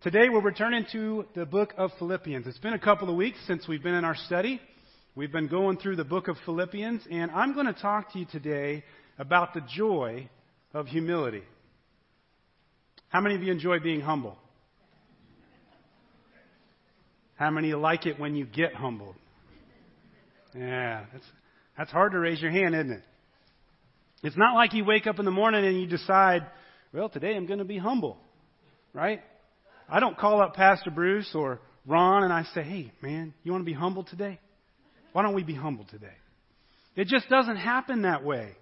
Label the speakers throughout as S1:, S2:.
S1: Today we're returning to the book of Philippians. It's been a couple of weeks since we've been in our study. We've been going through the book of Philippians, and I'm going to talk to you today about the joy of humility. How many of you enjoy being humble? How many like it when you get humbled? Yeah, that's, that's hard to raise your hand, isn't it? It's not like you wake up in the morning and you decide, well, today I'm going to be humble, right? I don't call up Pastor Bruce or Ron and I say, hey, man, you want to be humble today? Why don't we be humble today? It just doesn't happen that way.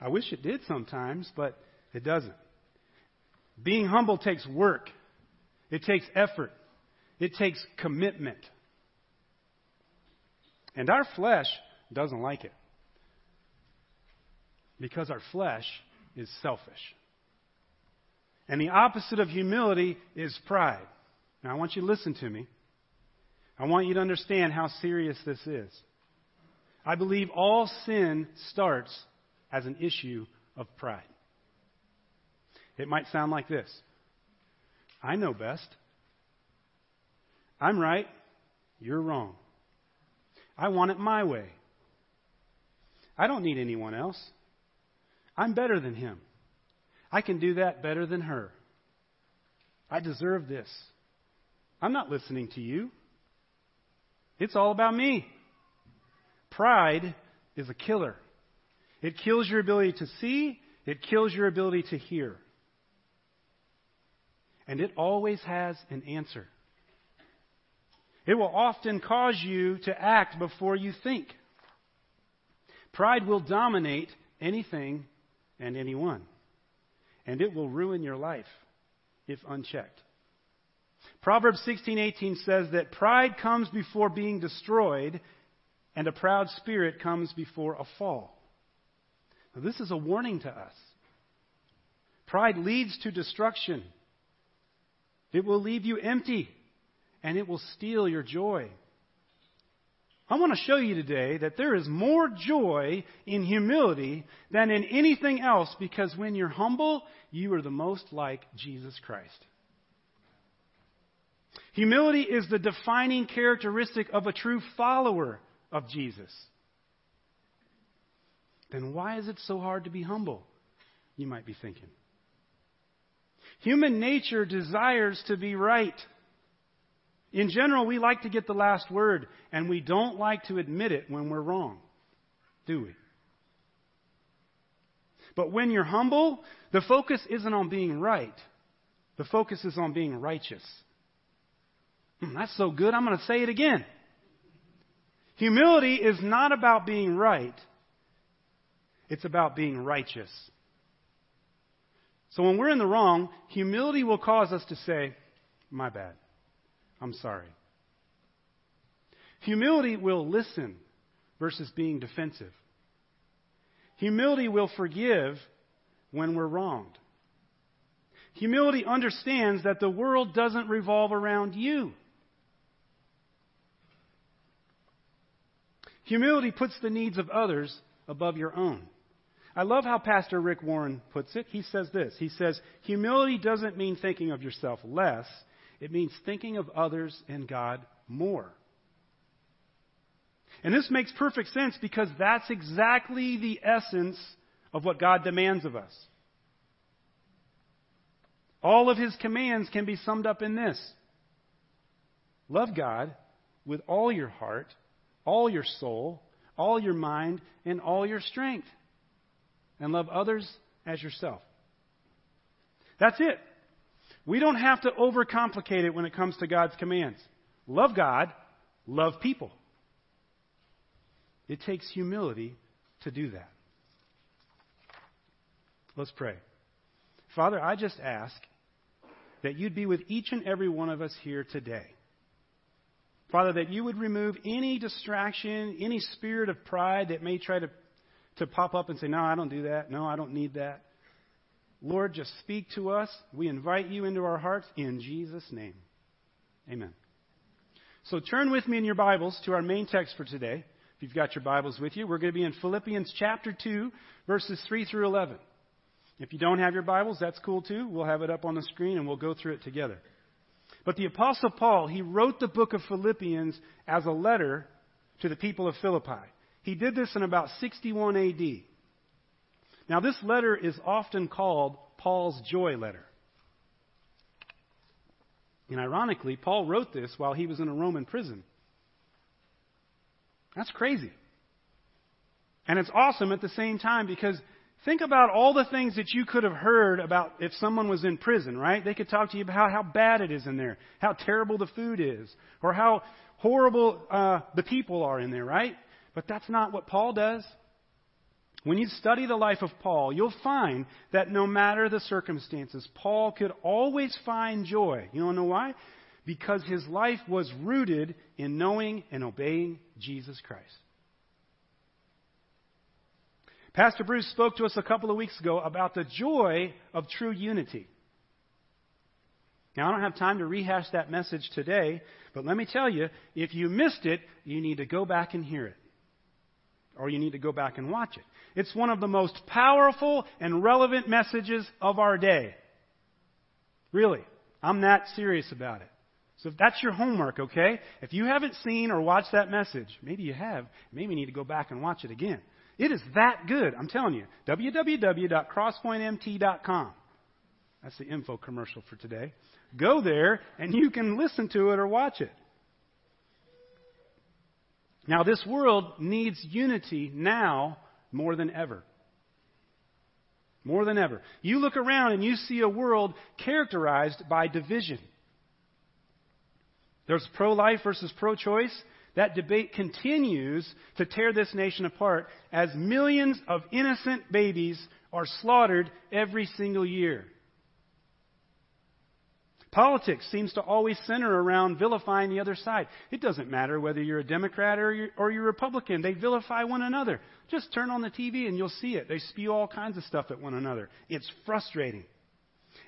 S1: I wish it did sometimes, but it doesn't. Being humble takes work. It takes effort. It takes commitment. And our flesh doesn't like it. Because our flesh is selfish. And the opposite of humility is pride. Now, I want you to listen to me. I want you to understand how serious this is. I believe all sin starts as an issue of pride. It might sound like this I know best. I'm right. You're wrong. I want it my way. I don't need anyone else. I'm better than him. I can do that better than her. I deserve this. I'm not listening to you. It's all about me. Pride is a killer. It kills your ability to see, it kills your ability to hear. And it always has an answer. It will often cause you to act before you think. Pride will dominate anything and anyone and it will ruin your life if unchecked. Proverbs 16:18 says that pride comes before being destroyed and a proud spirit comes before a fall. Now, this is a warning to us. Pride leads to destruction. It will leave you empty and it will steal your joy. I want to show you today that there is more joy in humility than in anything else because when you're humble, you are the most like Jesus Christ. Humility is the defining characteristic of a true follower of Jesus. Then why is it so hard to be humble? You might be thinking. Human nature desires to be right. In general, we like to get the last word, and we don't like to admit it when we're wrong, do we? But when you're humble, the focus isn't on being right. The focus is on being righteous. Hmm, that's so good, I'm going to say it again. Humility is not about being right, it's about being righteous. So when we're in the wrong, humility will cause us to say, My bad. I'm sorry. Humility will listen versus being defensive. Humility will forgive when we're wronged. Humility understands that the world doesn't revolve around you. Humility puts the needs of others above your own. I love how Pastor Rick Warren puts it. He says this He says, Humility doesn't mean thinking of yourself less, it means thinking of others and God more. And this makes perfect sense because that's exactly the essence of what God demands of us. All of his commands can be summed up in this Love God with all your heart, all your soul, all your mind, and all your strength. And love others as yourself. That's it. We don't have to overcomplicate it when it comes to God's commands. Love God, love people. It takes humility to do that. Let's pray. Father, I just ask that you'd be with each and every one of us here today. Father, that you would remove any distraction, any spirit of pride that may try to, to pop up and say, No, I don't do that. No, I don't need that. Lord, just speak to us. We invite you into our hearts in Jesus' name. Amen. So turn with me in your Bibles to our main text for today. If you've got your Bibles with you, we're going to be in Philippians chapter 2, verses 3 through 11. If you don't have your Bibles, that's cool too. We'll have it up on the screen and we'll go through it together. But the Apostle Paul, he wrote the book of Philippians as a letter to the people of Philippi. He did this in about 61 AD. Now, this letter is often called Paul's joy letter. And ironically, Paul wrote this while he was in a Roman prison. That's crazy. And it's awesome at the same time because think about all the things that you could have heard about if someone was in prison, right? They could talk to you about how bad it is in there, how terrible the food is, or how horrible uh, the people are in there, right? But that's not what Paul does. When you study the life of Paul, you'll find that no matter the circumstances, Paul could always find joy. You don't know why? Because his life was rooted in knowing and obeying Jesus Christ. Pastor Bruce spoke to us a couple of weeks ago about the joy of true unity. Now, I don't have time to rehash that message today, but let me tell you if you missed it, you need to go back and hear it. Or you need to go back and watch it. It's one of the most powerful and relevant messages of our day. Really. I'm that serious about it. So if that's your homework, okay? If you haven't seen or watched that message, maybe you have, maybe you need to go back and watch it again. It is that good, I'm telling you. www.crosspointmt.com. That's the info commercial for today. Go there and you can listen to it or watch it. Now, this world needs unity now more than ever. More than ever. You look around and you see a world characterized by division. There's pro life versus pro choice. That debate continues to tear this nation apart as millions of innocent babies are slaughtered every single year. Politics seems to always center around vilifying the other side. It doesn't matter whether you're a Democrat or you're, or you're Republican. They vilify one another. Just turn on the TV and you'll see it. They spew all kinds of stuff at one another. It's frustrating.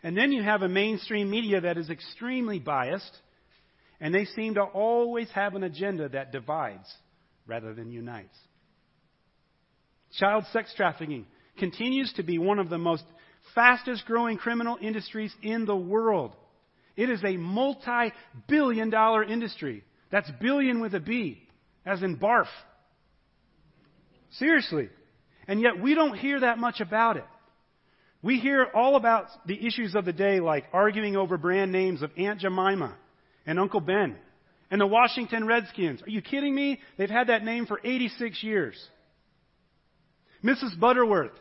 S1: And then you have a mainstream media that is extremely biased, and they seem to always have an agenda that divides rather than unites. Child sex trafficking continues to be one of the most fastest growing criminal industries in the world. It is a multi billion dollar industry. That's billion with a B, as in barf. Seriously. And yet we don't hear that much about it. We hear all about the issues of the day, like arguing over brand names of Aunt Jemima and Uncle Ben and the Washington Redskins. Are you kidding me? They've had that name for 86 years. Mrs. Butterworth.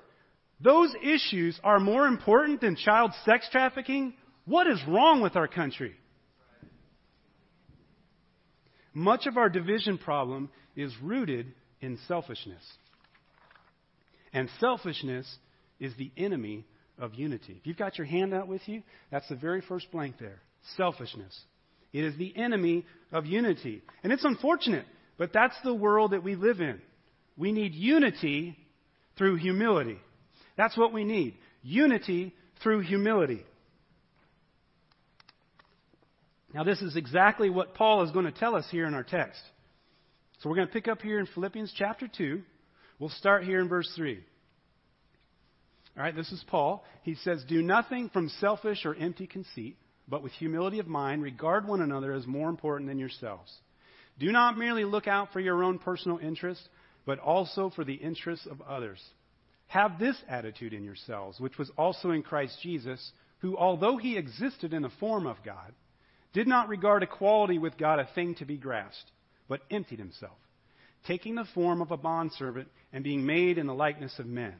S1: Those issues are more important than child sex trafficking what is wrong with our country? Much of our division problem is rooted in selfishness. And selfishness is the enemy of unity. If you've got your hand out with you, that's the very first blank there. Selfishness. It is the enemy of unity. And it's unfortunate, but that's the world that we live in. We need unity through humility. That's what we need. Unity through humility. Now, this is exactly what Paul is going to tell us here in our text. So we're going to pick up here in Philippians chapter 2. We'll start here in verse 3. All right, this is Paul. He says, Do nothing from selfish or empty conceit, but with humility of mind, regard one another as more important than yourselves. Do not merely look out for your own personal interest, but also for the interests of others. Have this attitude in yourselves, which was also in Christ Jesus, who, although he existed in the form of God, did not regard equality with God a thing to be grasped, but emptied himself, taking the form of a bondservant and being made in the likeness of men.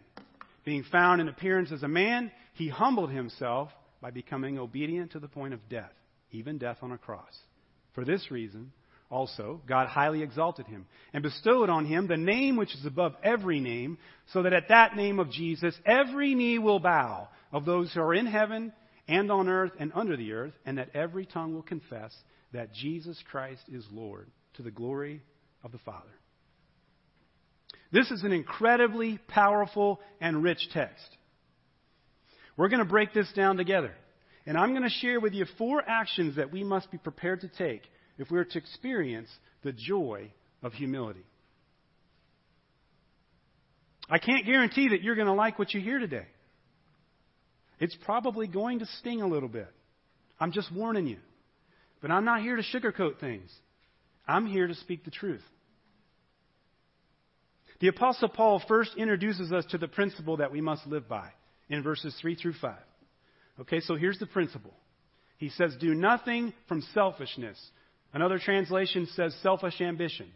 S1: Being found in appearance as a man, he humbled himself by becoming obedient to the point of death, even death on a cross. For this reason, also, God highly exalted him and bestowed on him the name which is above every name, so that at that name of Jesus every knee will bow of those who are in heaven and on earth and under the earth, and that every tongue will confess that Jesus Christ is Lord to the glory of the Father. This is an incredibly powerful and rich text. We're going to break this down together. And I'm going to share with you four actions that we must be prepared to take if we're to experience the joy of humility. I can't guarantee that you're going to like what you hear today. It's probably going to sting a little bit. I'm just warning you. But I'm not here to sugarcoat things. I'm here to speak the truth. The Apostle Paul first introduces us to the principle that we must live by in verses 3 through 5. Okay, so here's the principle. He says, Do nothing from selfishness. Another translation says selfish ambition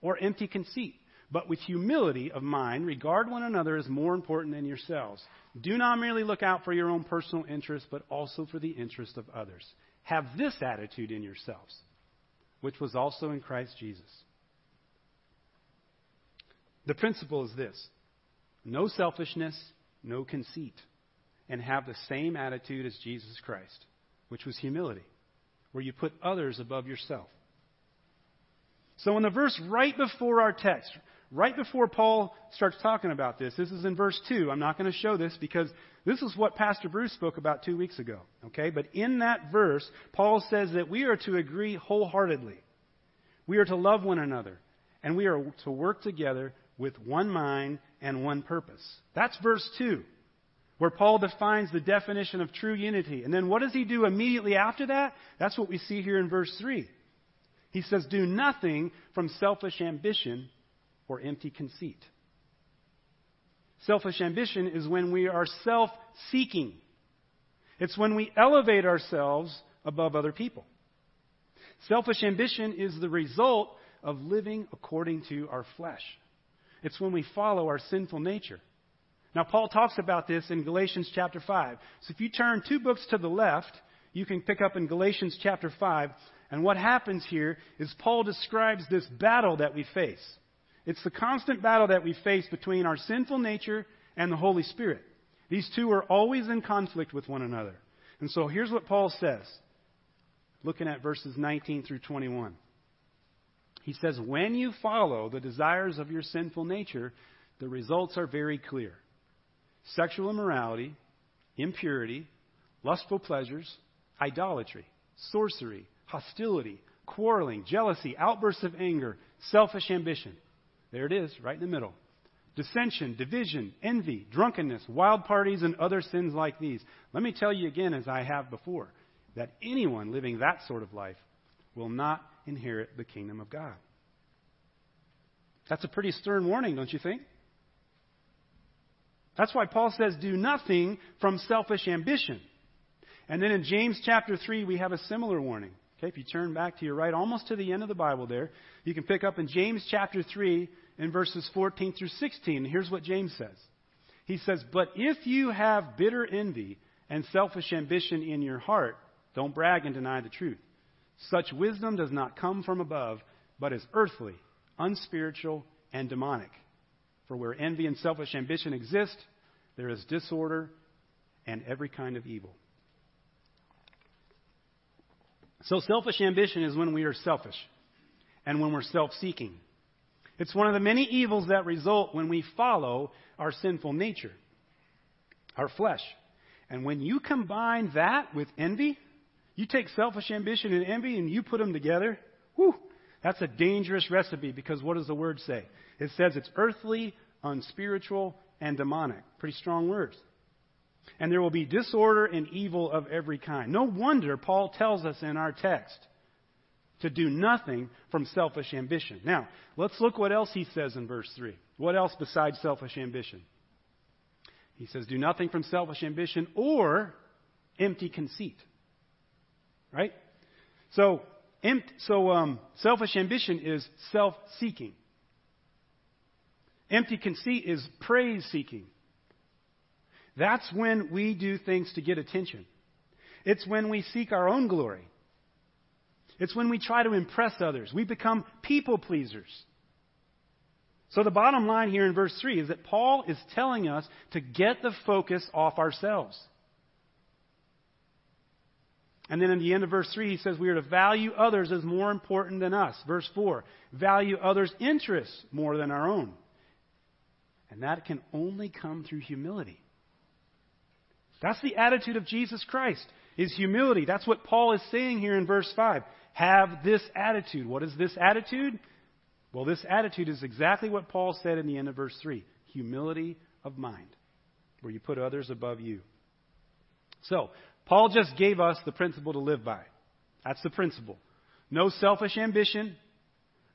S1: or empty conceit, but with humility of mind, regard one another as more important than yourselves. Do not merely look out for your own personal interest, but also for the interest of others. Have this attitude in yourselves, which was also in Christ Jesus. The principle is this no selfishness, no conceit, and have the same attitude as Jesus Christ, which was humility, where you put others above yourself. So, in the verse right before our text, right before Paul starts talking about this, this is in verse 2. I'm not going to show this because this is what Pastor Bruce spoke about two weeks ago. Okay? But in that verse, Paul says that we are to agree wholeheartedly. We are to love one another. And we are to work together with one mind and one purpose. That's verse 2, where Paul defines the definition of true unity. And then what does he do immediately after that? That's what we see here in verse 3. He says, Do nothing from selfish ambition or empty conceit. Selfish ambition is when we are self seeking, it's when we elevate ourselves above other people. Selfish ambition is the result of living according to our flesh. It's when we follow our sinful nature. Now, Paul talks about this in Galatians chapter 5. So if you turn two books to the left, you can pick up in Galatians chapter 5. And what happens here is Paul describes this battle that we face. It's the constant battle that we face between our sinful nature and the Holy Spirit. These two are always in conflict with one another. And so here's what Paul says, looking at verses 19 through 21. He says, when you follow the desires of your sinful nature, the results are very clear sexual immorality, impurity, lustful pleasures, idolatry, sorcery, hostility, quarreling, jealousy, outbursts of anger, selfish ambition. There it is, right in the middle. Dissension, division, envy, drunkenness, wild parties, and other sins like these. Let me tell you again, as I have before, that anyone living that sort of life will not inherit the kingdom of God. That's a pretty stern warning, don't you think? That's why Paul says, do nothing from selfish ambition. And then in James chapter 3, we have a similar warning. Okay, if you turn back to your right, almost to the end of the Bible there, you can pick up in James chapter 3 in verses 14 through 16. Here's what James says. He says, But if you have bitter envy and selfish ambition in your heart, don't brag and deny the truth. Such wisdom does not come from above, but is earthly, unspiritual, and demonic. For where envy and selfish ambition exist, there is disorder and every kind of evil. So, selfish ambition is when we are selfish and when we're self seeking. It's one of the many evils that result when we follow our sinful nature, our flesh. And when you combine that with envy, you take selfish ambition and envy and you put them together, whew, that's a dangerous recipe because what does the word say? It says it's earthly, unspiritual, and demonic. Pretty strong words. And there will be disorder and evil of every kind. No wonder Paul tells us in our text to do nothing from selfish ambition. Now, let's look what else he says in verse 3. What else besides selfish ambition? He says, Do nothing from selfish ambition or empty conceit. Right? So, so um, selfish ambition is self seeking. Empty conceit is praise seeking. That's when we do things to get attention. It's when we seek our own glory. It's when we try to impress others. We become people pleasers. So the bottom line here in verse 3 is that Paul is telling us to get the focus off ourselves. And then in the end of verse 3, he says we are to value others as more important than us. Verse 4, value others' interests more than our own. And that can only come through humility. That's the attitude of Jesus Christ, is humility. That's what Paul is saying here in verse 5. Have this attitude. What is this attitude? Well, this attitude is exactly what Paul said in the end of verse 3 humility of mind, where you put others above you. So, Paul just gave us the principle to live by. That's the principle. No selfish ambition,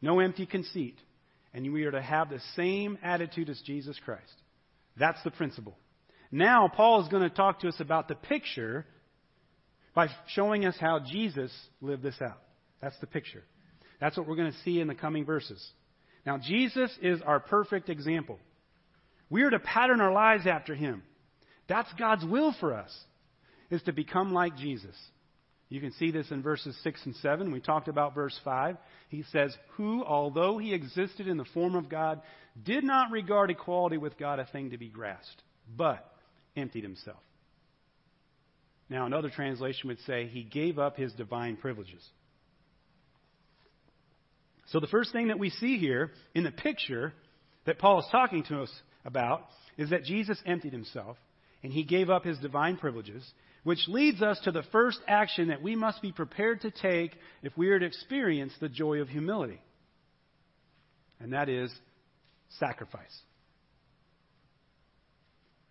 S1: no empty conceit. And we are to have the same attitude as Jesus Christ. That's the principle. Now, Paul is going to talk to us about the picture by showing us how Jesus lived this out. That's the picture. That's what we're going to see in the coming verses. Now, Jesus is our perfect example. We are to pattern our lives after him. That's God's will for us, is to become like Jesus. You can see this in verses 6 and 7. We talked about verse 5. He says, Who, although he existed in the form of God, did not regard equality with God a thing to be grasped, but emptied himself. Now, another translation would say, He gave up his divine privileges. So, the first thing that we see here in the picture that Paul is talking to us about is that Jesus emptied himself and he gave up his divine privileges, which leads us to the first action that we must be prepared to take if we are to experience the joy of humility. And that is sacrifice.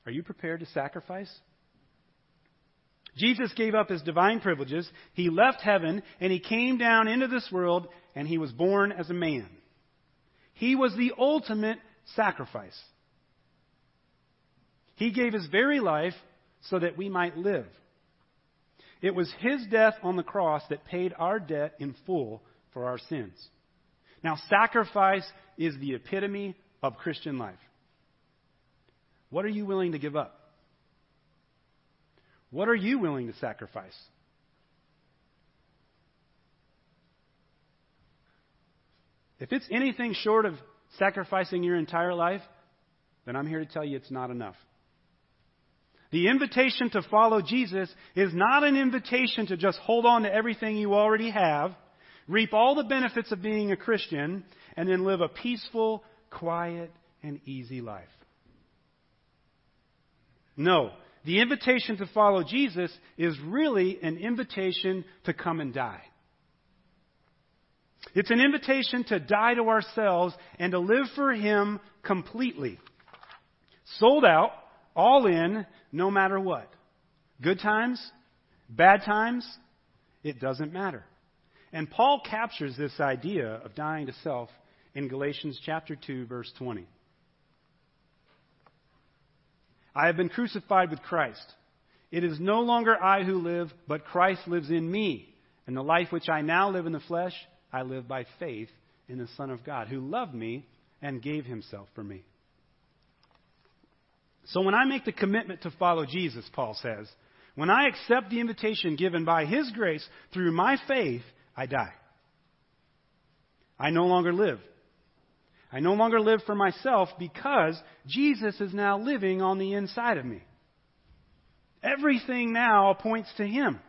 S1: Are you prepared to sacrifice? Jesus gave up his divine privileges. He left heaven and he came down into this world and he was born as a man. He was the ultimate sacrifice. He gave his very life so that we might live. It was his death on the cross that paid our debt in full for our sins. Now, sacrifice is the epitome of Christian life. What are you willing to give up? What are you willing to sacrifice? If it's anything short of sacrificing your entire life, then I'm here to tell you it's not enough. The invitation to follow Jesus is not an invitation to just hold on to everything you already have, reap all the benefits of being a Christian, and then live a peaceful, quiet, and easy life. No. The invitation to follow Jesus is really an invitation to come and die. It's an invitation to die to ourselves and to live for Him completely. Sold out, all in, no matter what. Good times, bad times, it doesn't matter. And Paul captures this idea of dying to self in Galatians chapter 2 verse 20. I have been crucified with Christ. It is no longer I who live, but Christ lives in me. And the life which I now live in the flesh, I live by faith in the Son of God, who loved me and gave himself for me. So when I make the commitment to follow Jesus, Paul says, when I accept the invitation given by His grace through my faith, I die. I no longer live. I no longer live for myself because Jesus is now living on the inside of me. Everything now points to Him.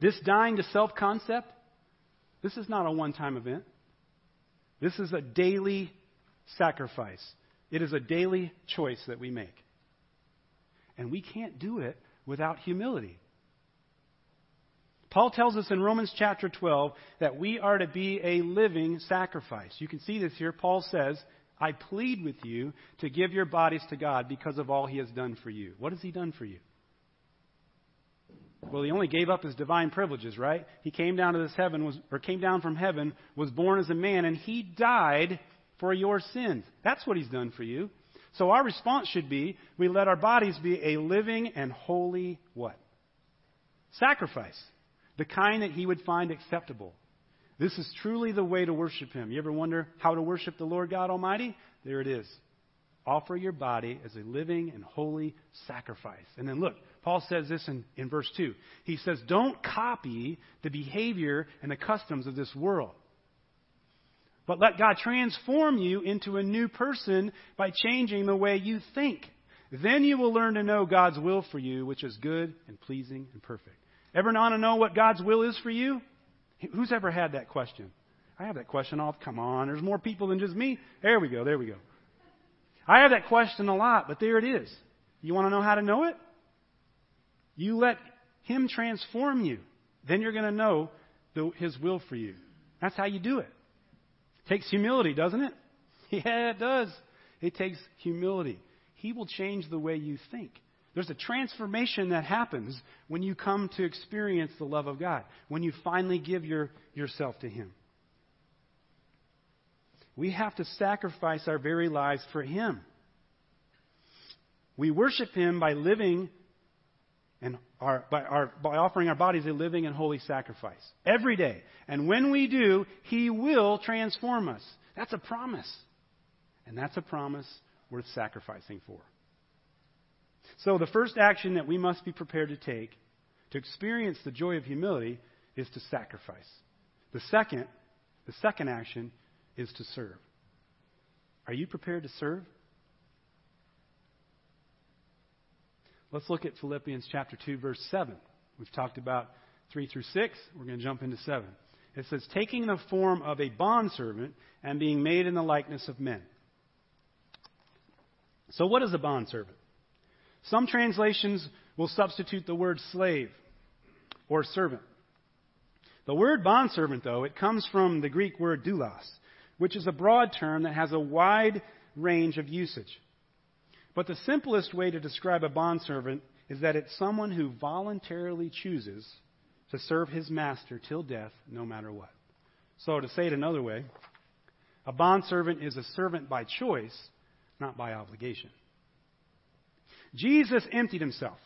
S1: This dying to self concept, this is not a one time event. This is a daily sacrifice. It is a daily choice that we make. And we can't do it without humility. Paul tells us in Romans chapter 12 that we are to be a living sacrifice. You can see this here. Paul says, I plead with you to give your bodies to God because of all he has done for you. What has he done for you? Well, he only gave up his divine privileges, right? He came down to this heaven, was, or came down from heaven, was born as a man, and he died for your sins. That's what he's done for you. So our response should be we let our bodies be a living and holy what? Sacrifice. The kind that he would find acceptable. This is truly the way to worship him. You ever wonder how to worship the Lord God Almighty? There it is. Offer your body as a living and holy sacrifice. And then look, Paul says this in, in verse 2. He says, Don't copy the behavior and the customs of this world. But let God transform you into a new person by changing the way you think. Then you will learn to know God's will for you, which is good and pleasing and perfect. Ever want to know what God's will is for you? Who's ever had that question? I have that question all. Come on, there's more people than just me. There we go. There we go. I have that question a lot, but there it is. You want to know how to know it? You let Him transform you. Then you're going to know the, His will for you. That's how you do it. Takes humility, doesn't it? Yeah, it does. It takes humility. He will change the way you think. There's a transformation that happens when you come to experience the love of God, when you finally give your, yourself to Him. We have to sacrifice our very lives for Him. We worship Him by living and our, by, our, by offering our bodies a living and holy sacrifice every day. And when we do, He will transform us. That's a promise. And that's a promise worth sacrificing for. So, the first action that we must be prepared to take to experience the joy of humility is to sacrifice. The second, the second action is to serve. Are you prepared to serve? Let's look at Philippians chapter 2 verse 7. We've talked about 3 through 6. We're going to jump into 7. It says, taking the form of a bondservant and being made in the likeness of men. So, what is a bondservant? Some translations will substitute the word slave or servant. The word bondservant, though, it comes from the Greek word doulos, which is a broad term that has a wide range of usage. But the simplest way to describe a bondservant is that it's someone who voluntarily chooses to serve his master till death, no matter what. So, to say it another way, a bondservant is a servant by choice, not by obligation. Jesus emptied himself.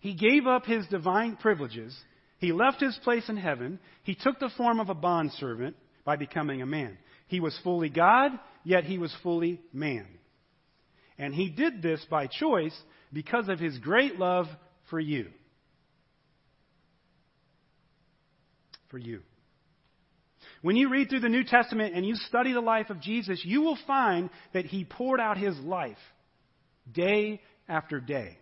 S1: He gave up his divine privileges. He left his place in heaven. He took the form of a bondservant by becoming a man. He was fully God, yet he was fully man. And he did this by choice because of his great love for you. For you. When you read through the New Testament and you study the life of Jesus, you will find that he poured out his life day after day.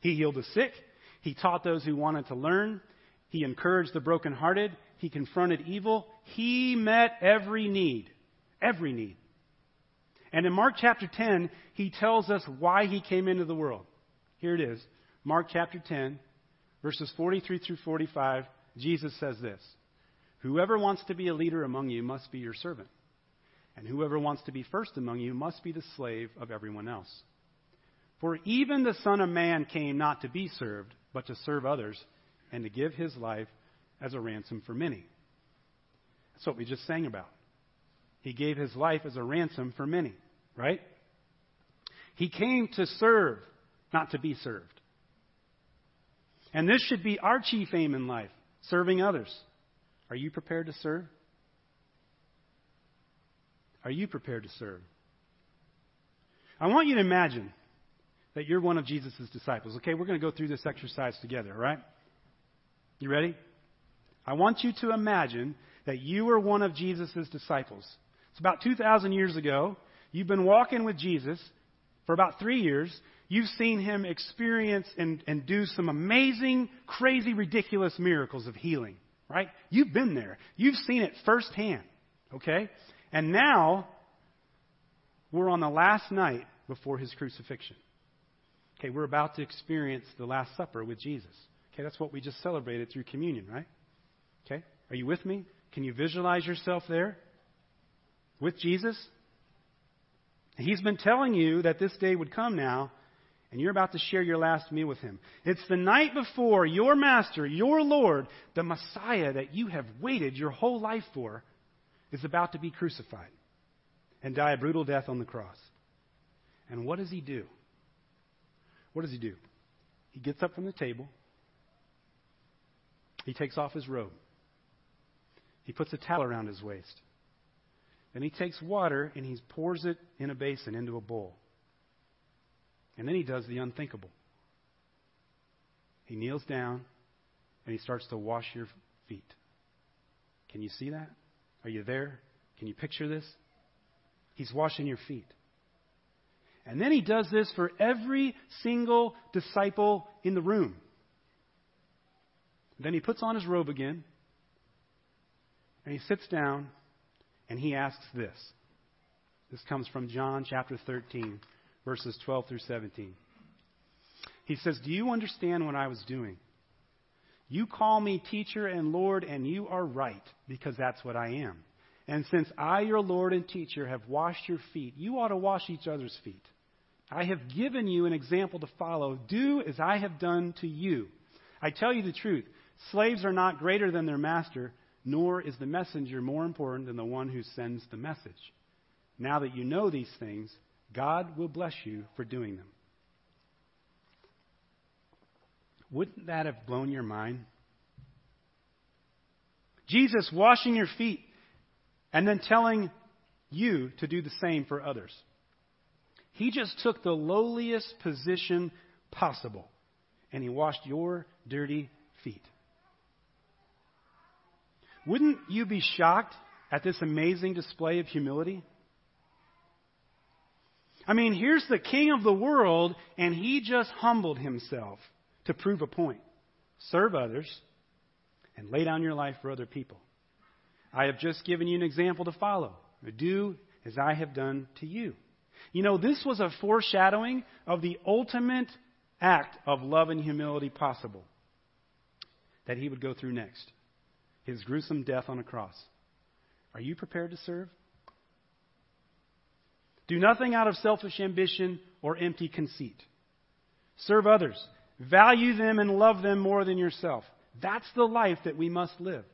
S1: He healed the sick. He taught those who wanted to learn. He encouraged the brokenhearted. He confronted evil. He met every need. Every need. And in Mark chapter 10, he tells us why he came into the world. Here it is Mark chapter 10, verses 43 through 45. Jesus says this Whoever wants to be a leader among you must be your servant. And whoever wants to be first among you must be the slave of everyone else. For even the Son of Man came not to be served, but to serve others, and to give his life as a ransom for many. That's what we just sang about. He gave his life as a ransom for many, right? He came to serve, not to be served. And this should be our chief aim in life serving others. Are you prepared to serve? Are you prepared to serve? I want you to imagine that you're one of Jesus' disciples. Okay, we're going to go through this exercise together, all right? You ready? I want you to imagine that you are one of Jesus' disciples. It's about 2,000 years ago. You've been walking with Jesus for about three years. You've seen him experience and, and do some amazing, crazy, ridiculous miracles of healing, right? You've been there. You've seen it firsthand, okay? And now, we're on the last night before his crucifixion. Okay, we're about to experience the Last Supper with Jesus. Okay, that's what we just celebrated through communion, right? Okay, are you with me? Can you visualize yourself there with Jesus? He's been telling you that this day would come now, and you're about to share your last meal with him. It's the night before your master, your Lord, the Messiah that you have waited your whole life for, is about to be crucified and die a brutal death on the cross. And what does he do? What does he do? He gets up from the table. He takes off his robe. He puts a towel around his waist. Then he takes water and he pours it in a basin into a bowl. And then he does the unthinkable. He kneels down and he starts to wash your feet. Can you see that? Are you there? Can you picture this? He's washing your feet. And then he does this for every single disciple in the room. Then he puts on his robe again, and he sits down, and he asks this. This comes from John chapter 13, verses 12 through 17. He says, Do you understand what I was doing? You call me teacher and Lord, and you are right, because that's what I am. And since I, your Lord and teacher, have washed your feet, you ought to wash each other's feet. I have given you an example to follow. Do as I have done to you. I tell you the truth. Slaves are not greater than their master, nor is the messenger more important than the one who sends the message. Now that you know these things, God will bless you for doing them. Wouldn't that have blown your mind? Jesus washing your feet and then telling you to do the same for others. He just took the lowliest position possible and he washed your dirty feet. Wouldn't you be shocked at this amazing display of humility? I mean, here's the king of the world, and he just humbled himself to prove a point. Serve others and lay down your life for other people. I have just given you an example to follow. Do as I have done to you. You know, this was a foreshadowing of the ultimate act of love and humility possible that he would go through next his gruesome death on a cross. Are you prepared to serve? Do nothing out of selfish ambition or empty conceit. Serve others. Value them and love them more than yourself. That's the life that we must live.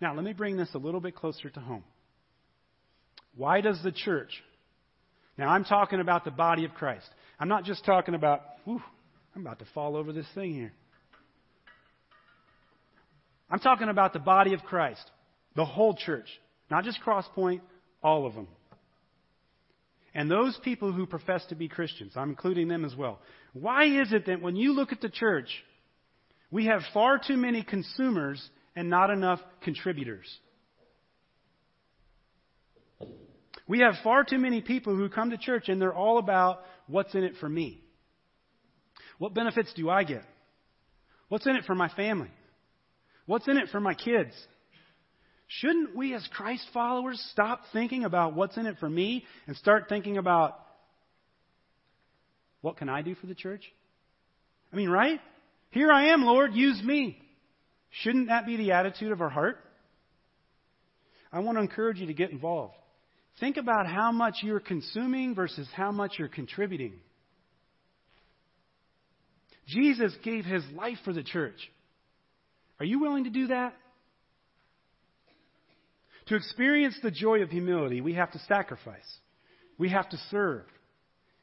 S1: Now, let me bring this a little bit closer to home. Why does the church? Now, I'm talking about the body of Christ. I'm not just talking about, whew, I'm about to fall over this thing here. I'm talking about the body of Christ, the whole church, not just Crosspoint, all of them. And those people who profess to be Christians, I'm including them as well. Why is it that when you look at the church, we have far too many consumers and not enough contributors? We have far too many people who come to church and they're all about what's in it for me. What benefits do I get? What's in it for my family? What's in it for my kids? Shouldn't we, as Christ followers, stop thinking about what's in it for me and start thinking about what can I do for the church? I mean, right? Here I am, Lord, use me. Shouldn't that be the attitude of our heart? I want to encourage you to get involved. Think about how much you're consuming versus how much you're contributing. Jesus gave his life for the church. Are you willing to do that? To experience the joy of humility, we have to sacrifice. We have to serve.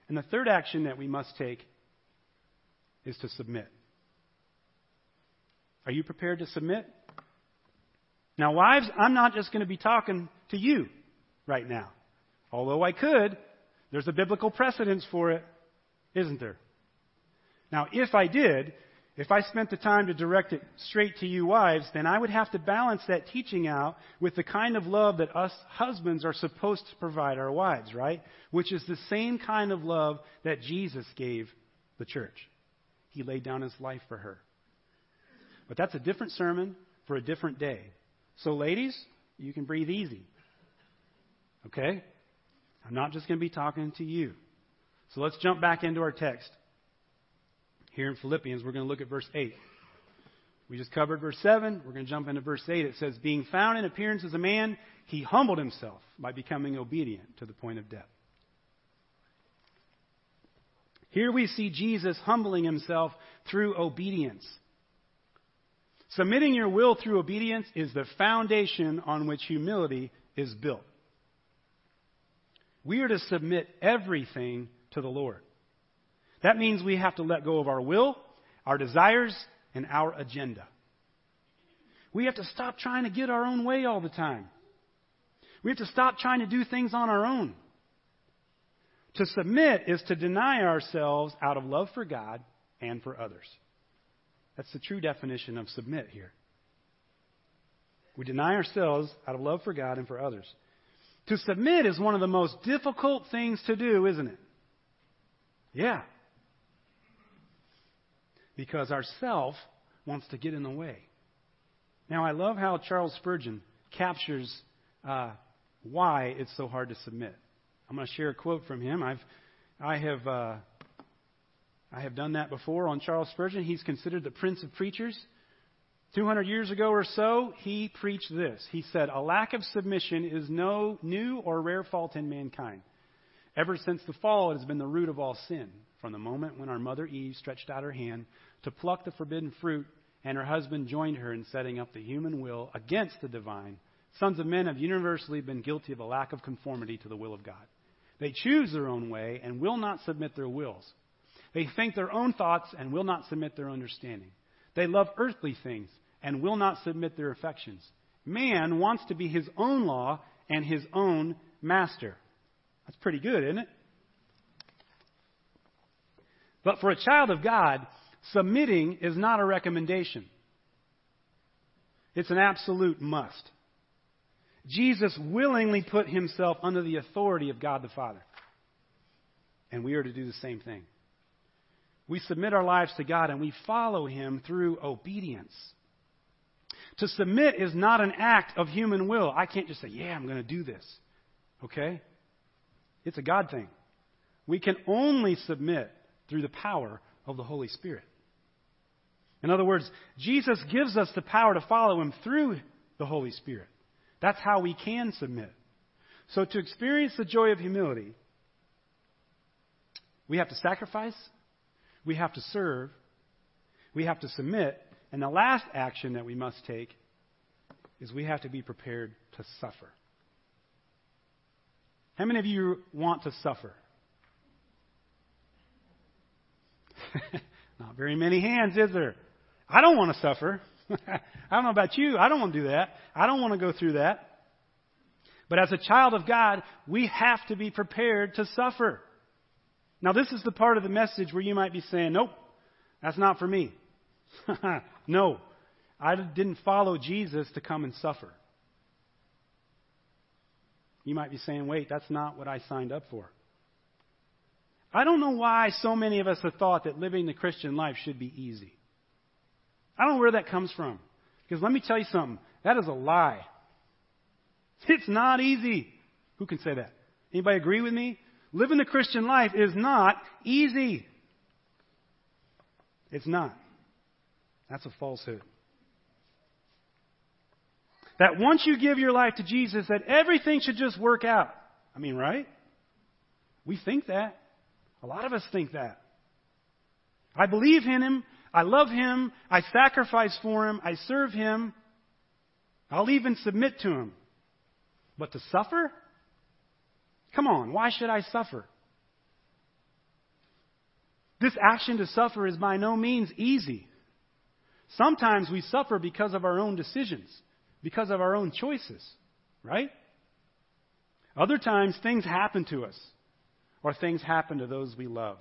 S1: And the third action that we must take is to submit. Are you prepared to submit? Now, wives, I'm not just going to be talking to you right now. Although I could, there's a biblical precedence for it, isn't there? Now, if I did, if I spent the time to direct it straight to you wives, then I would have to balance that teaching out with the kind of love that us husbands are supposed to provide our wives, right? Which is the same kind of love that Jesus gave the church. He laid down his life for her. But that's a different sermon for a different day. So, ladies, you can breathe easy. Okay? I'm not just going to be talking to you. So let's jump back into our text. Here in Philippians, we're going to look at verse 8. We just covered verse 7. We're going to jump into verse 8. It says, Being found in appearance as a man, he humbled himself by becoming obedient to the point of death. Here we see Jesus humbling himself through obedience. Submitting your will through obedience is the foundation on which humility is built. We are to submit everything to the Lord. That means we have to let go of our will, our desires, and our agenda. We have to stop trying to get our own way all the time. We have to stop trying to do things on our own. To submit is to deny ourselves out of love for God and for others. That's the true definition of submit here. We deny ourselves out of love for God and for others. To submit is one of the most difficult things to do, isn't it? Yeah because our self wants to get in the way. Now, I love how Charles Spurgeon captures uh, why it's so hard to submit. I'm going to share a quote from him. I've, I have, uh, I have done that before on Charles Spurgeon. He's considered the prince of preachers. 200 years ago or so, he preached this. He said, A lack of submission is no new or rare fault in mankind. Ever since the fall, it has been the root of all sin. From the moment when our mother Eve stretched out her hand to pluck the forbidden fruit, and her husband joined her in setting up the human will against the divine, sons of men have universally been guilty of a lack of conformity to the will of God. They choose their own way and will not submit their wills. They think their own thoughts and will not submit their understanding. They love earthly things and will not submit their affections. Man wants to be his own law and his own master. That's pretty good, isn't it? But for a child of God, submitting is not a recommendation. It's an absolute must. Jesus willingly put himself under the authority of God the Father. And we are to do the same thing. We submit our lives to God and we follow him through obedience. To submit is not an act of human will. I can't just say, yeah, I'm going to do this. Okay? It's a God thing. We can only submit through the power of the Holy Spirit. In other words, Jesus gives us the power to follow him through the Holy Spirit. That's how we can submit. So to experience the joy of humility, we have to sacrifice, we have to serve, we have to submit, and the last action that we must take is we have to be prepared to suffer. How many of you want to suffer? Not very many hands, is there? I don't want to suffer. I don't know about you. I don't want to do that. I don't want to go through that. But as a child of God, we have to be prepared to suffer. Now, this is the part of the message where you might be saying, nope, that's not for me. no, I didn't follow Jesus to come and suffer. You might be saying, wait, that's not what I signed up for. I don't know why so many of us have thought that living the Christian life should be easy. I don't know where that comes from. Because let me tell you something. That is a lie. It's not easy. Who can say that? Anybody agree with me? Living the Christian life is not easy. It's not. That's a falsehood. That once you give your life to Jesus, that everything should just work out. I mean, right? We think that. A lot of us think that. I believe in Him. I love Him. I sacrifice for Him. I serve Him. I'll even submit to Him. But to suffer? Come on, why should I suffer? This action to suffer is by no means easy. Sometimes we suffer because of our own decisions, because of our own choices, right? Other times things happen to us, or things happen to those we love.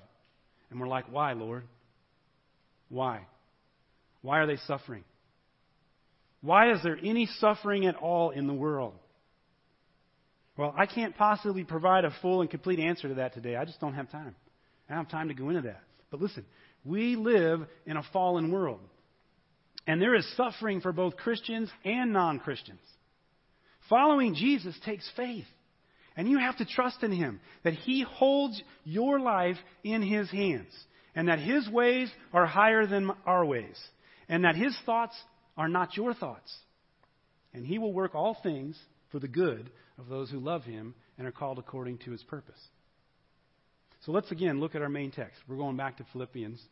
S1: And we're like, why, Lord? Why? Why are they suffering? Why is there any suffering at all in the world? Well, I can't possibly provide a full and complete answer to that today. I just don't have time. I don't have time to go into that. But listen, we live in a fallen world. And there is suffering for both Christians and non Christians. Following Jesus takes faith. And you have to trust in Him that He holds your life in His hands, and that His ways are higher than our ways, and that His thoughts are not your thoughts. And He will work all things for the good of those who love Him and are called according to His purpose. So let's again look at our main text. We're going back to Philippians,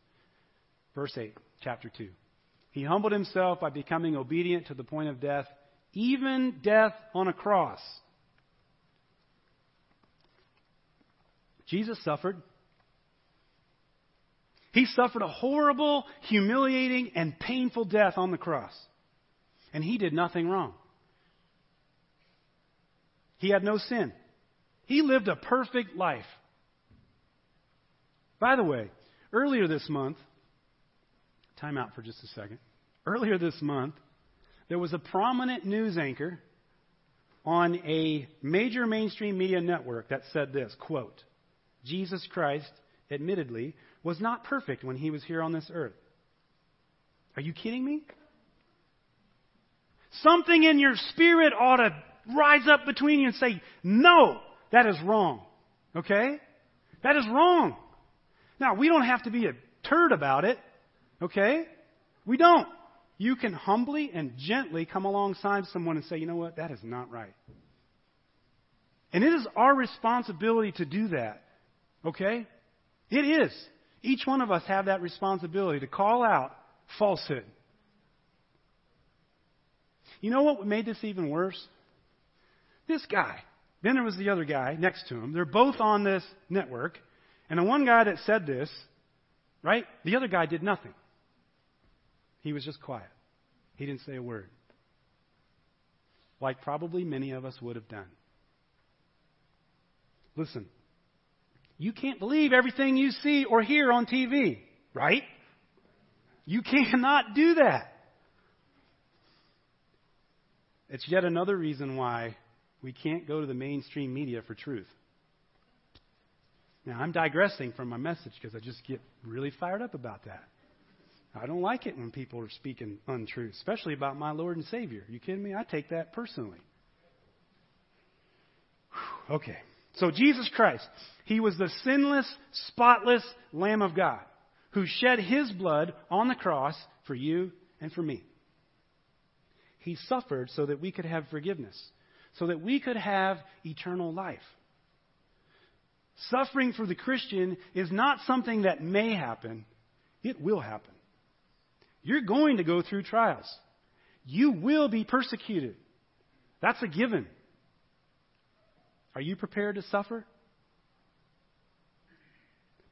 S1: verse 8, chapter 2. He humbled himself by becoming obedient to the point of death, even death on a cross. Jesus suffered. He suffered a horrible, humiliating, and painful death on the cross. And he did nothing wrong. He had no sin. He lived a perfect life. By the way, earlier this month, time out for just a second. Earlier this month, there was a prominent news anchor on a major mainstream media network that said this quote, Jesus Christ, admittedly, was not perfect when he was here on this earth. Are you kidding me? Something in your spirit ought to rise up between you and say, No, that is wrong. Okay? That is wrong. Now, we don't have to be a turd about it. Okay? We don't. You can humbly and gently come alongside someone and say, you know what, that is not right. And it is our responsibility to do that Okay? It is. Each one of us have that responsibility to call out falsehood. You know what made this even worse? This guy. Then there was the other guy next to him. They're both on this network. And the one guy that said this, right? The other guy did nothing. He was just quiet. He didn't say a word. Like probably many of us would have done. Listen, you can't believe everything you see or hear on TV, right? You cannot do that. It's yet another reason why we can't go to the mainstream media for truth. Now, I'm digressing from my message because I just get really fired up about that. I don't like it when people are speaking untruth, especially about my Lord and Savior. You kidding me? I take that personally. Okay. So Jesus Christ, He was the sinless, spotless Lamb of God who shed His blood on the cross for you and for me. He suffered so that we could have forgiveness, so that we could have eternal life. Suffering for the Christian is not something that may happen, it will happen. You're going to go through trials. You will be persecuted. That's a given. Are you prepared to suffer?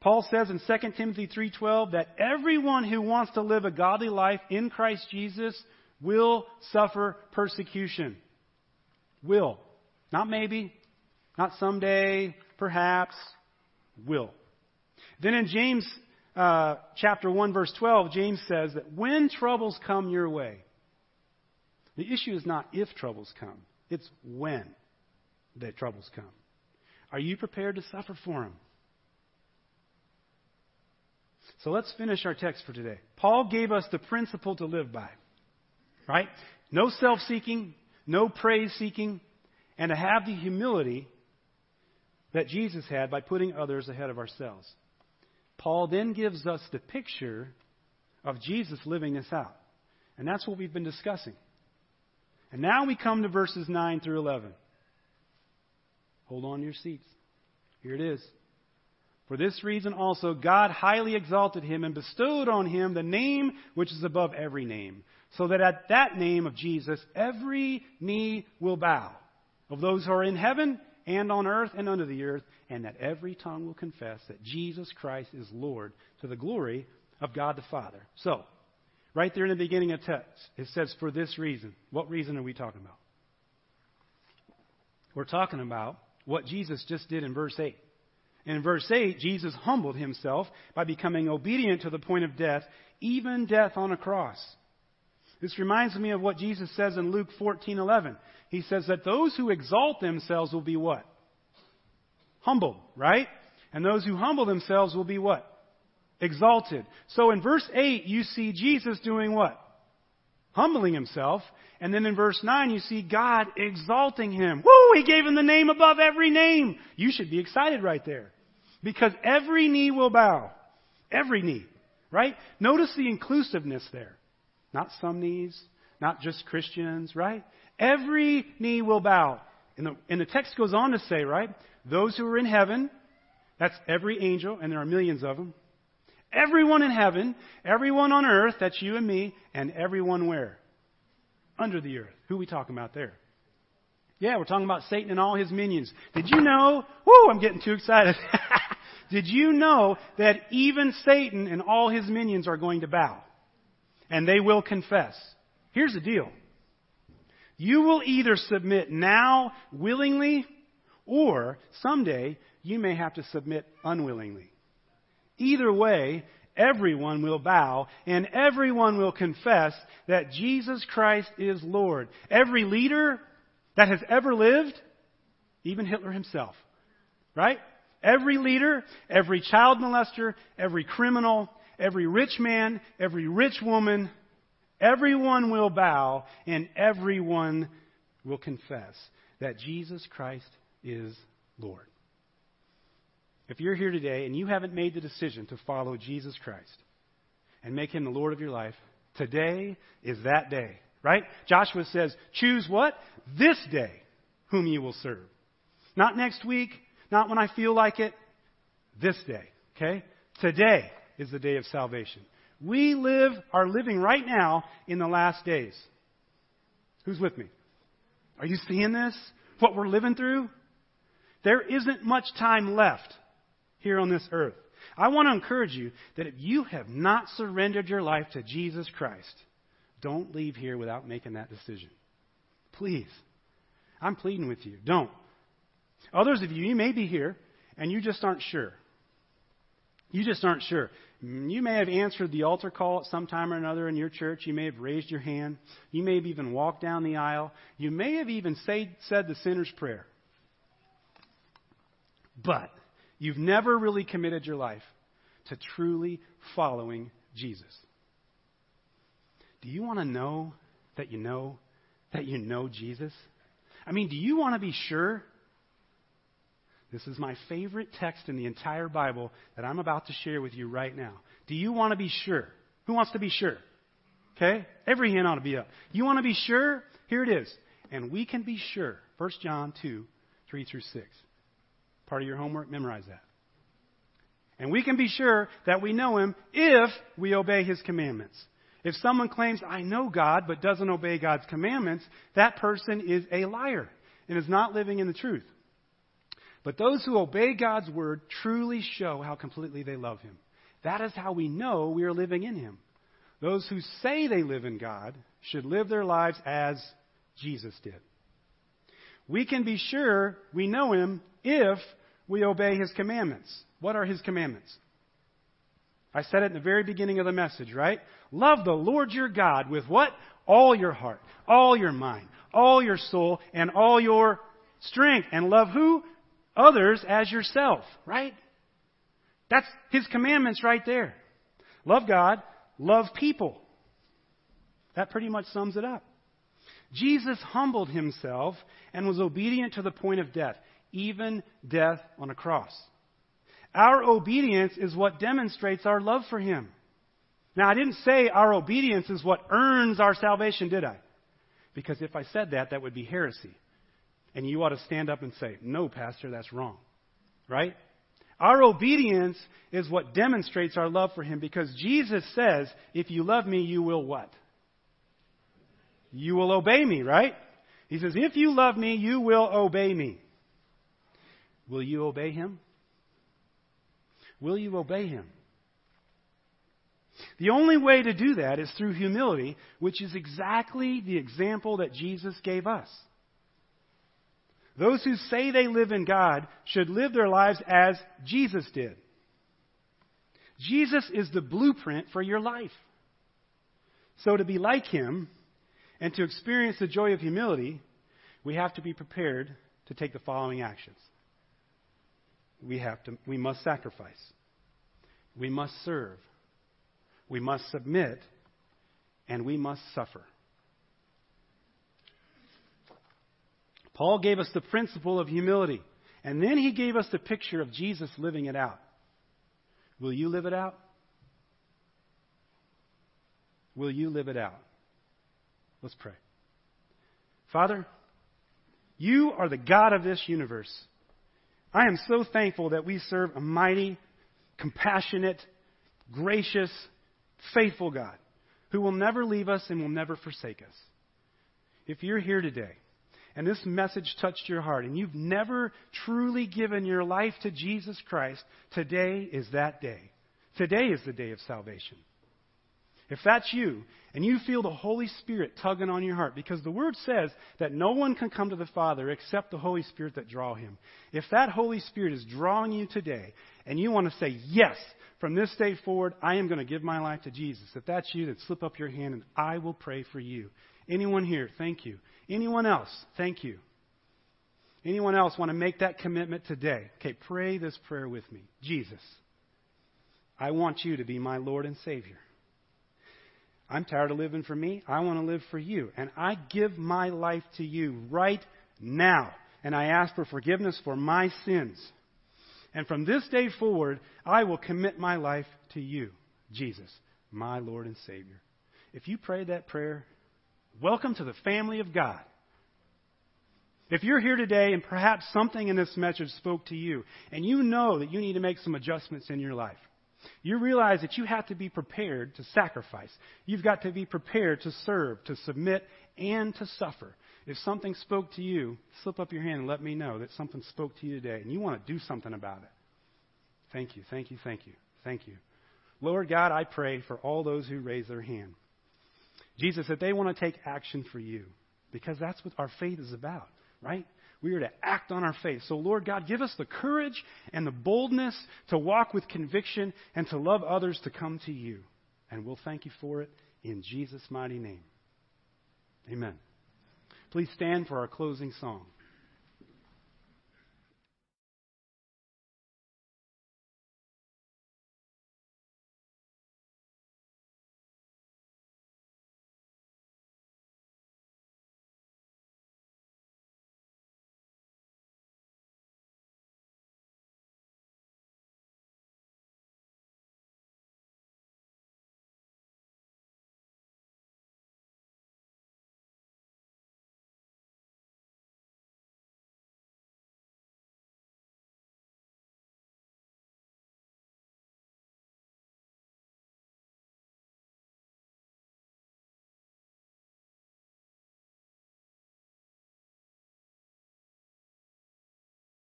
S1: Paul says in 2 Timothy 3:12 that everyone who wants to live a godly life in Christ Jesus will suffer persecution. Will. Not maybe, not someday, perhaps, will. Then in James uh, chapter 1, verse 12, James says that when troubles come your way, the issue is not if troubles come, it's when the troubles come. Are you prepared to suffer for them? So let's finish our text for today. Paul gave us the principle to live by. Right? No self seeking, no praise seeking, and to have the humility that Jesus had by putting others ahead of ourselves. Paul then gives us the picture of Jesus living this out. And that's what we've been discussing. And now we come to verses 9 through 11. Hold on to your seats. Here it is. For this reason also, God highly exalted him and bestowed on him the name which is above every name, so that at that name of Jesus every knee will bow, of those who are in heaven and on earth and under the earth, and that every tongue will confess that Jesus Christ is Lord to the glory of God the Father. So, right there in the beginning of text, it says, for this reason. What reason are we talking about? We're talking about what Jesus just did in verse 8. In verse 8, Jesus humbled himself by becoming obedient to the point of death, even death on a cross. This reminds me of what Jesus says in Luke 14:11. He says that those who exalt themselves will be what? Humbled, right? And those who humble themselves will be what? Exalted. So in verse 8, you see Jesus doing what? Humbling himself. And then in verse 9, you see God exalting him. Woo! He gave him the name above every name. You should be excited right there. Because every knee will bow. Every knee. Right? Notice the inclusiveness there. Not some knees, not just Christians, right? Every knee will bow. And the, and the text goes on to say, right? Those who are in heaven, that's every angel, and there are millions of them. Everyone in heaven, everyone on earth, that's you and me, and everyone where? Under the earth. Who we talking about there? Yeah, we're talking about Satan and all his minions. Did you know? Whoo, I'm getting too excited. Did you know that even Satan and all his minions are going to bow? And they will confess. Here's the deal. You will either submit now willingly or someday you may have to submit unwillingly. Either way, everyone will bow and everyone will confess that Jesus Christ is Lord. Every leader that has ever lived, even Hitler himself, right? Every leader, every child molester, every criminal, every rich man, every rich woman, everyone will bow and everyone will confess that Jesus Christ is Lord. If you're here today and you haven't made the decision to follow Jesus Christ and make him the Lord of your life, today is that day. Right? Joshua says, choose what? This day whom you will serve. Not next week, not when I feel like it, this day. Okay? Today is the day of salvation. We live, are living right now in the last days. Who's with me? Are you seeing this? What we're living through? There isn't much time left here on this earth. I want to encourage you that if you have not surrendered your life to Jesus Christ, don't leave here without making that decision. Please. I'm pleading with you. Don't. Others of you, you may be here and you just aren't sure. You just aren't sure. Mm, you may have answered the altar call at some time or another in your church. You may have raised your hand. You may have even walked down the aisle. You may have even say, said the sinner's prayer. But you've never really committed your life to truly following Jesus. Do you want to know that you know that you know Jesus? I mean, do you want to be sure? This is my favorite text in the entire Bible that I'm about to share with you right now. Do you want to be sure? Who wants to be sure? Okay? Every hand ought to be up. You want to be sure? Here it is. And we can be sure. 1 John 2, 3 through 6. Part of your homework, memorize that. And we can be sure that we know Him if we obey His commandments. If someone claims, I know God, but doesn't obey God's commandments, that person is a liar and is not living in the truth. But those who obey God's word truly show how completely they love Him. That is how we know we are living in Him. Those who say they live in God should live their lives as Jesus did. We can be sure we know Him if we obey His commandments. What are His commandments? I said it in the very beginning of the message, right? Love the Lord your God with what? All your heart, all your mind, all your soul, and all your strength. And love who? Others as yourself, right? That's His commandments right there. Love God, love people. That pretty much sums it up. Jesus humbled himself and was obedient to the point of death, even death on a cross. Our obedience is what demonstrates our love for Him. Now, I didn't say our obedience is what earns our salvation, did I? Because if I said that, that would be heresy. And you ought to stand up and say, No, Pastor, that's wrong. Right? Our obedience is what demonstrates our love for Him because Jesus says, If you love me, you will what? You will obey me, right? He says, If you love me, you will obey me. Will you obey Him? Will you obey him? The only way to do that is through humility, which is exactly the example that Jesus gave us. Those who say they live in God should live their lives as Jesus did. Jesus is the blueprint for your life. So, to be like him and to experience the joy of humility, we have to be prepared to take the following actions we have to we must sacrifice. We must serve. We must submit and we must suffer. Paul gave us the principle of humility, and then he gave us the picture of Jesus living it out. Will you live it out? Will you live it out? Let's pray. Father, you are the God of this universe. I am so thankful that we serve a mighty, compassionate, gracious, faithful God who will never leave us and will never forsake us. If you're here today and this message touched your heart and you've never truly given your life to Jesus Christ, today is that day. Today is the day of salvation. If that's you, and you feel the Holy Spirit tugging on your heart, because the Word says that no one can come to the Father except the Holy Spirit that draw him. If that Holy Spirit is drawing you today, and you want to say, yes, from this day forward, I am going to give my life to Jesus. If that's you, then slip up your hand and I will pray for you. Anyone here, thank you. Anyone else, thank you. Anyone else want to make that commitment today? Okay, pray this prayer with me. Jesus, I want you to be my Lord and Savior. I'm tired of living for me. I want to live for you. And I give my life to you right now. And I ask for forgiveness for my sins. And from this day forward, I will commit my life to you, Jesus, my Lord and Savior. If you prayed that prayer, welcome to the family of God. If you're here today and perhaps something in this message spoke to you, and you know that you need to make some adjustments in your life, you realize that you have to be prepared to sacrifice. You've got to be prepared to serve, to submit, and to suffer. If something spoke to you, slip up your hand and let me know that something spoke to you today and you want to do something about it. Thank you, thank you, thank you, thank you. Lord God, I pray for all those who raise their hand. Jesus, that they want to take action for you because that's what our faith is about right? We are to act on our faith. So, Lord God, give us the courage and the boldness to walk with conviction and to love others to come to you. And we'll thank you for it in Jesus' mighty name. Amen. Please stand for our closing song.